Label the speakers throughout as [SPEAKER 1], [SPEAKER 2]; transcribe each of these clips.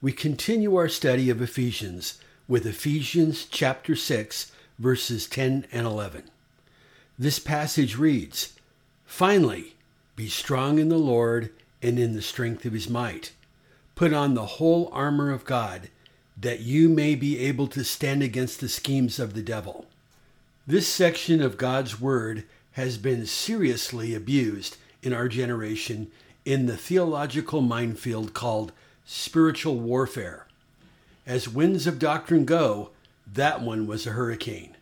[SPEAKER 1] we continue our study of Ephesians with Ephesians chapter 6, verses 10 and 11. This passage reads Finally, be strong in the Lord and in the strength of his might. Put on the whole armor of God, that you may be able to stand against the schemes of the devil. This section of God's Word has been seriously abused in our generation in the theological minefield called spiritual warfare. As winds of doctrine go, that one was a hurricane.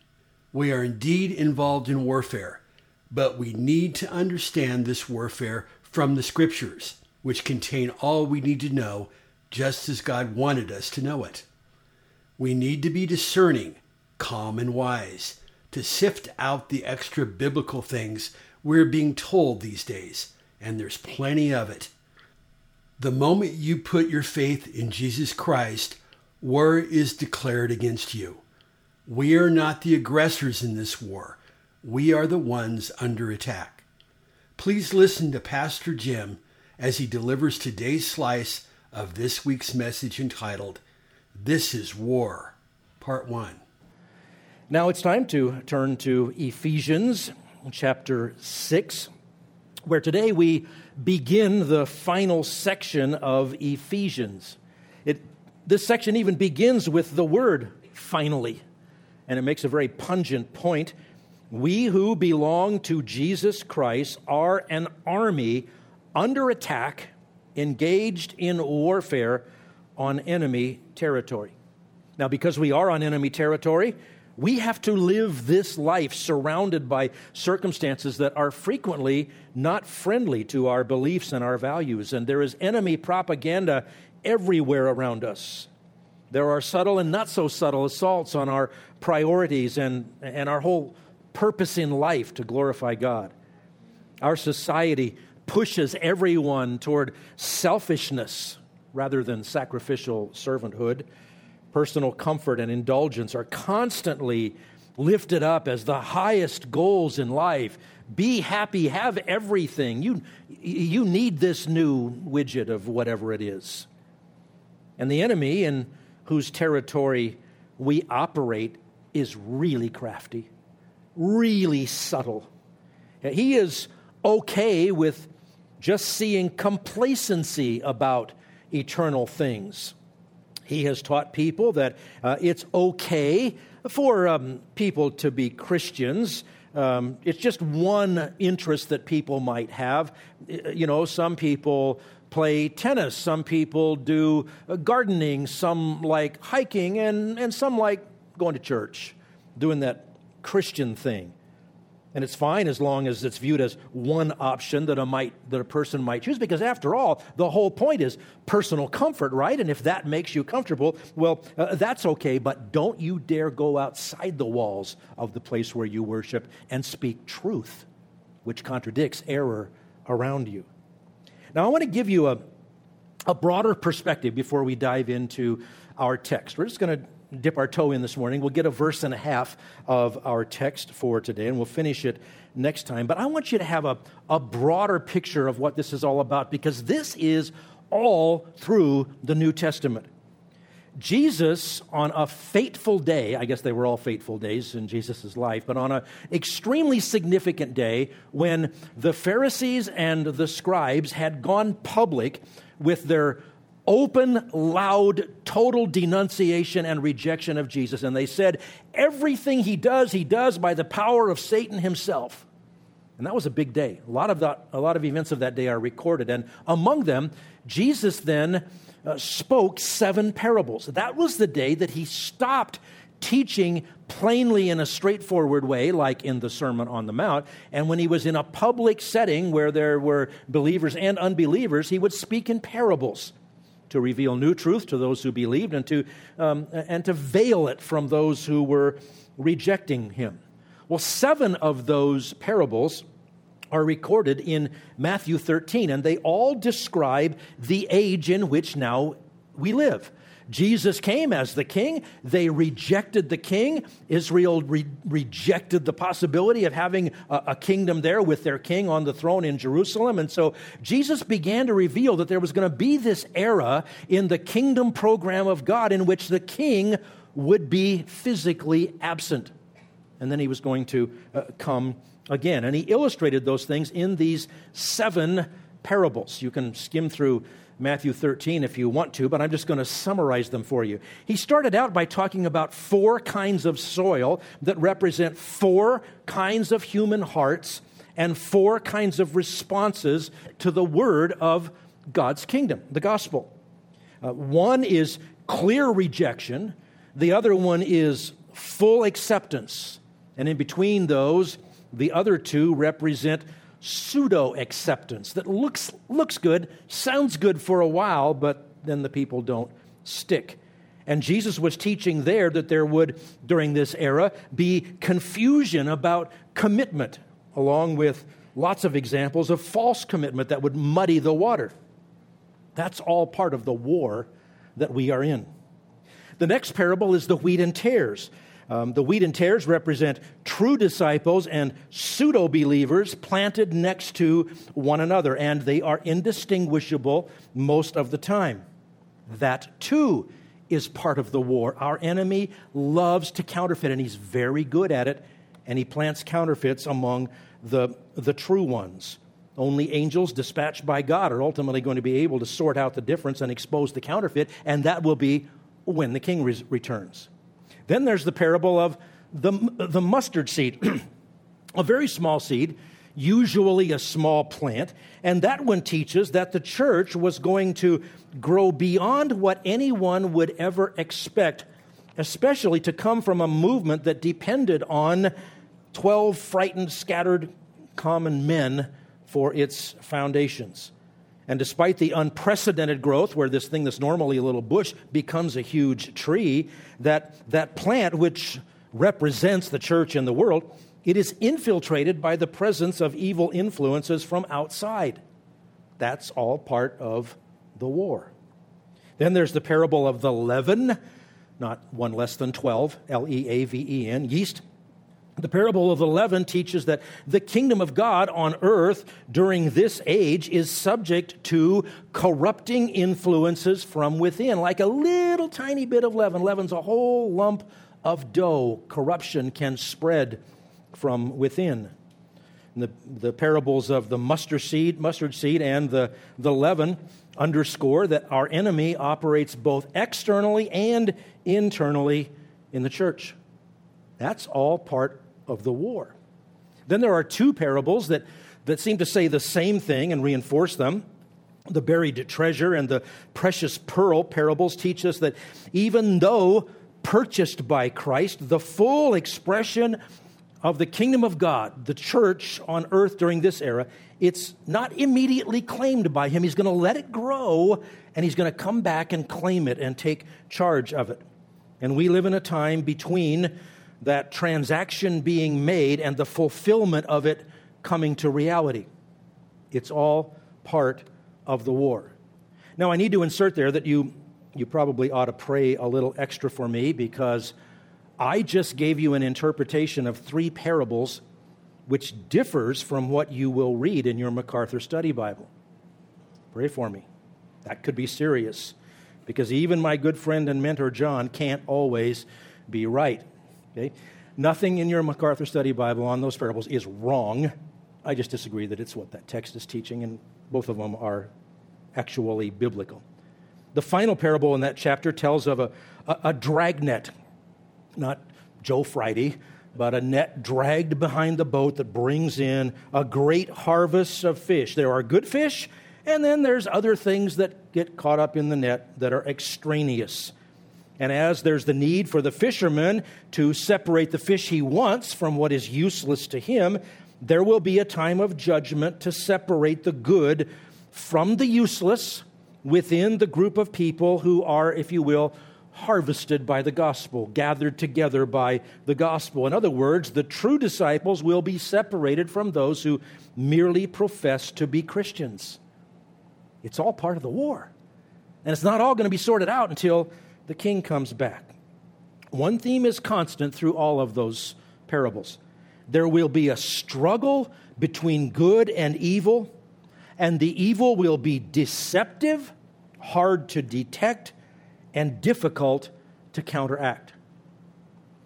[SPEAKER 1] We are indeed involved in warfare, but we need to understand this warfare from the scriptures, which contain all we need to know just as God wanted us to know it. We need to be discerning, calm, and wise to sift out the extra biblical things we're being told these days, and there's plenty of it. The moment you put your faith in Jesus Christ, war is declared against you. We are not the aggressors in this war. We are the ones under attack. Please listen to Pastor Jim as he delivers today's slice of this week's message entitled, This is War, Part 1.
[SPEAKER 2] Now it's time to turn to Ephesians chapter 6, where today we begin the final section of Ephesians. It, this section even begins with the word finally, and it makes a very pungent point. We who belong to Jesus Christ are an army under attack, engaged in warfare on enemy territory. Now, because we are on enemy territory, we have to live this life surrounded by circumstances that are frequently not friendly to our beliefs and our values. And there is enemy propaganda everywhere around us. There are subtle and not so subtle assaults on our priorities and, and our whole purpose in life to glorify God. Our society pushes everyone toward selfishness rather than sacrificial servanthood personal comfort and indulgence are constantly lifted up as the highest goals in life. Be happy, have everything. You, you need this new widget of whatever it is. And the enemy in whose territory we operate is really crafty, really subtle. He is okay with just seeing complacency about eternal things. He has taught people that uh, it's okay for um, people to be Christians. Um, it's just one interest that people might have. You know, some people play tennis, some people do uh, gardening, some like hiking, and, and some like going to church, doing that Christian thing. And it's fine as long as it's viewed as one option that a, might, that a person might choose, because after all, the whole point is personal comfort, right? And if that makes you comfortable, well, uh, that's okay, but don't you dare go outside the walls of the place where you worship and speak truth, which contradicts error around you. Now, I want to give you a, a broader perspective before we dive into our text. We're just going to dip our toe in this morning. We'll get a verse and a half of our text for today, and we'll finish it next time. But I want you to have a, a broader picture of what this is all about because this is all through the New Testament. Jesus, on a fateful day, I guess they were all fateful days in Jesus' life, but on an extremely significant day when the Pharisees and the scribes had gone public with their open, loud, total denunciation and rejection of Jesus. And they said, everything he does, he does by the power of Satan himself. And that was a big day. A lot of, that, a lot of events of that day are recorded. And among them, Jesus then uh, spoke seven parables. That was the day that he stopped teaching plainly in a straightforward way, like in the Sermon on the Mount. And when he was in a public setting where there were believers and unbelievers, he would speak in parables to reveal new truth to those who believed and to, um, and to veil it from those who were rejecting him. Well, seven of those parables are recorded in Matthew 13, and they all describe the age in which now we live. Jesus came as the king. They rejected the king. Israel re- rejected the possibility of having a, a, kingdom there with their king on the throne in Jerusalem. And so Jesus began to reveal that there was going to be this era in the kingdom program of God in which the king would be physically absent. And then he was going to uh, come again. And he illustrated those things in these seven parables. You can skim through Matthew 13 if you want to, but I'm just going to summarize them for you. He started out by talking about four kinds of soil that represent four kinds of human hearts and four kinds of responses to the word of God's kingdom, the gospel. Uh, one is clear rejection, the other one is full acceptance. And in between those, the other two represent pseudo acceptance that looks, looks good, sounds good for a while, but then the people don't stick. And Jesus was teaching there that there would, during this era, be confusion about commitment, along with lots of examples of false commitment that would muddy the water. That's all part of the war that we are in. The next parable is the wheat and tares. Um, the wheat and tares represent true disciples and pseudo believers planted next to one another, and they are indistinguishable most of the time. That too is part of the war. Our enemy loves to counterfeit, and he's very good at it, and he plants counterfeits among the, the true ones. Only angels dispatched by God are ultimately going to be able to sort out the difference and expose the counterfeit, and that will be when the king re- returns. Then there's the parable of the, the mustard seed, a very small seed, usually a small plant. And that one teaches that the church was going to grow beyond what anyone would ever expect, especially to come from a movement that depended on 12 frightened, scattered common men for its foundations. And despite the unprecedented growth, where this thing that's normally a little bush becomes a huge tree, that, that plant, which represents the church in the world, it is infiltrated by the presence of evil influences from outside. That's all part of the war. Then there's the parable of the leaven, not one less than 12, L E A V E N, yeast the parable of the leaven teaches that the kingdom of God on earth during this age is subject to corrupting influences from within, like a little tiny bit of leaven. Leaven's a whole lump of dough. Corruption can spread from within. The, the parables of the mustard seed, mustard seed and the, the leaven underscore that our enemy operates both externally and internally in the church. That's all part of the war. Then there are two parables that, that seem to say the same thing and reinforce them. The buried treasure and the precious pearl parables teach us that even though purchased by Christ, the full expression of the kingdom of God, the church on earth during this era, it's not immediately claimed by him. He's going to let it grow and he's going to come back and claim it and take charge of it. And we live in a time between that transaction being made and the fulfillment of it coming to reality. It's all part of the war. Now, I need to insert there that you, you probably ought to pray a little extra for me because I just gave you an interpretation of three parables which differs from what you will read in your MacArthur Study Bible. Pray for me. That could be serious because even my good friend and mentor John can't always be right. Okay? Nothing in your MacArthur Study Bible on those parables is wrong. I just disagree that it's what that text is teaching, and both of them are actually biblical. The final parable in that chapter tells of a, a, a dragnet, not Joe Friday, but a net dragged behind the boat that brings in a great harvest of fish. There are good fish, and then there's other things that get caught up in the net that are extraneous. And as there's the need for the fisherman to separate the fish he wants from what is useless to him, there will be a time of judgment to separate the good from the useless, within the group of people who are, if you will, harvested by the gospel, gathered together by the gospel. In other words, the true disciples will be separated from those who merely profess to be Christians. It's all part of the war. And it's not all going to be sorted out until the king comes back. One theme is constant through all of those parables. There will be a struggle between good and evil, and the evil will be deceptive, hard to detect, and difficult to counteract.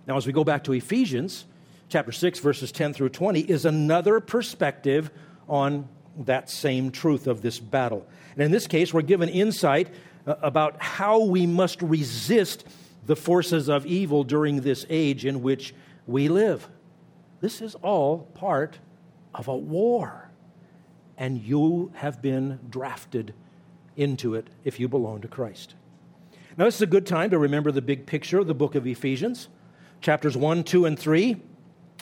[SPEAKER 2] Now, as we go back to Ephesians, chapter 6, verses 10 through 20, is another perspective on that same truth of this battle. And in this case, we're given insight Uh, about how we must resist the forces of evil during this age in which we live. This is all part of a war, and you have been drafted into it if you belong to Christ. Now, this is a good time to remember the big picture of the book of Ephesians. Chapters 1, 2, and 3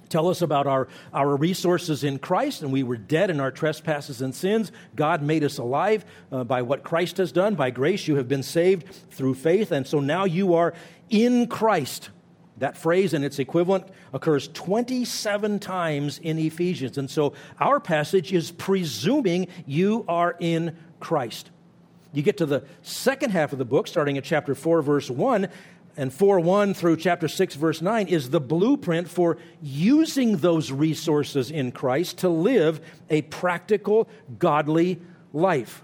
[SPEAKER 2] tell us about our, our resources in Christ, and we were dead in our trespasses and sins. God made us alive uh, by what Christ has done. By grace, you have been saved through faith, and so now you are in Christ. That phrase and its equivalent occurs 27 times in Ephesians. And so our passage is presuming you are in Christ. You get to the second half of the book, starting at chapter 4, verse 1, and 4 1 through chapter 6, verse 9, is the blueprint for using those resources in Christ to live a practical, godly life.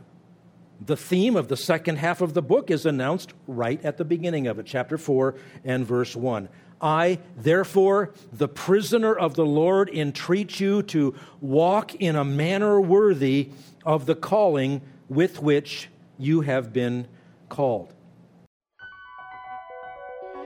[SPEAKER 2] The theme of the second half of the book is announced right at the beginning of it, chapter 4 and verse 1. I, therefore, the prisoner of the Lord, entreat you to walk in a manner worthy of the calling with which you have been called.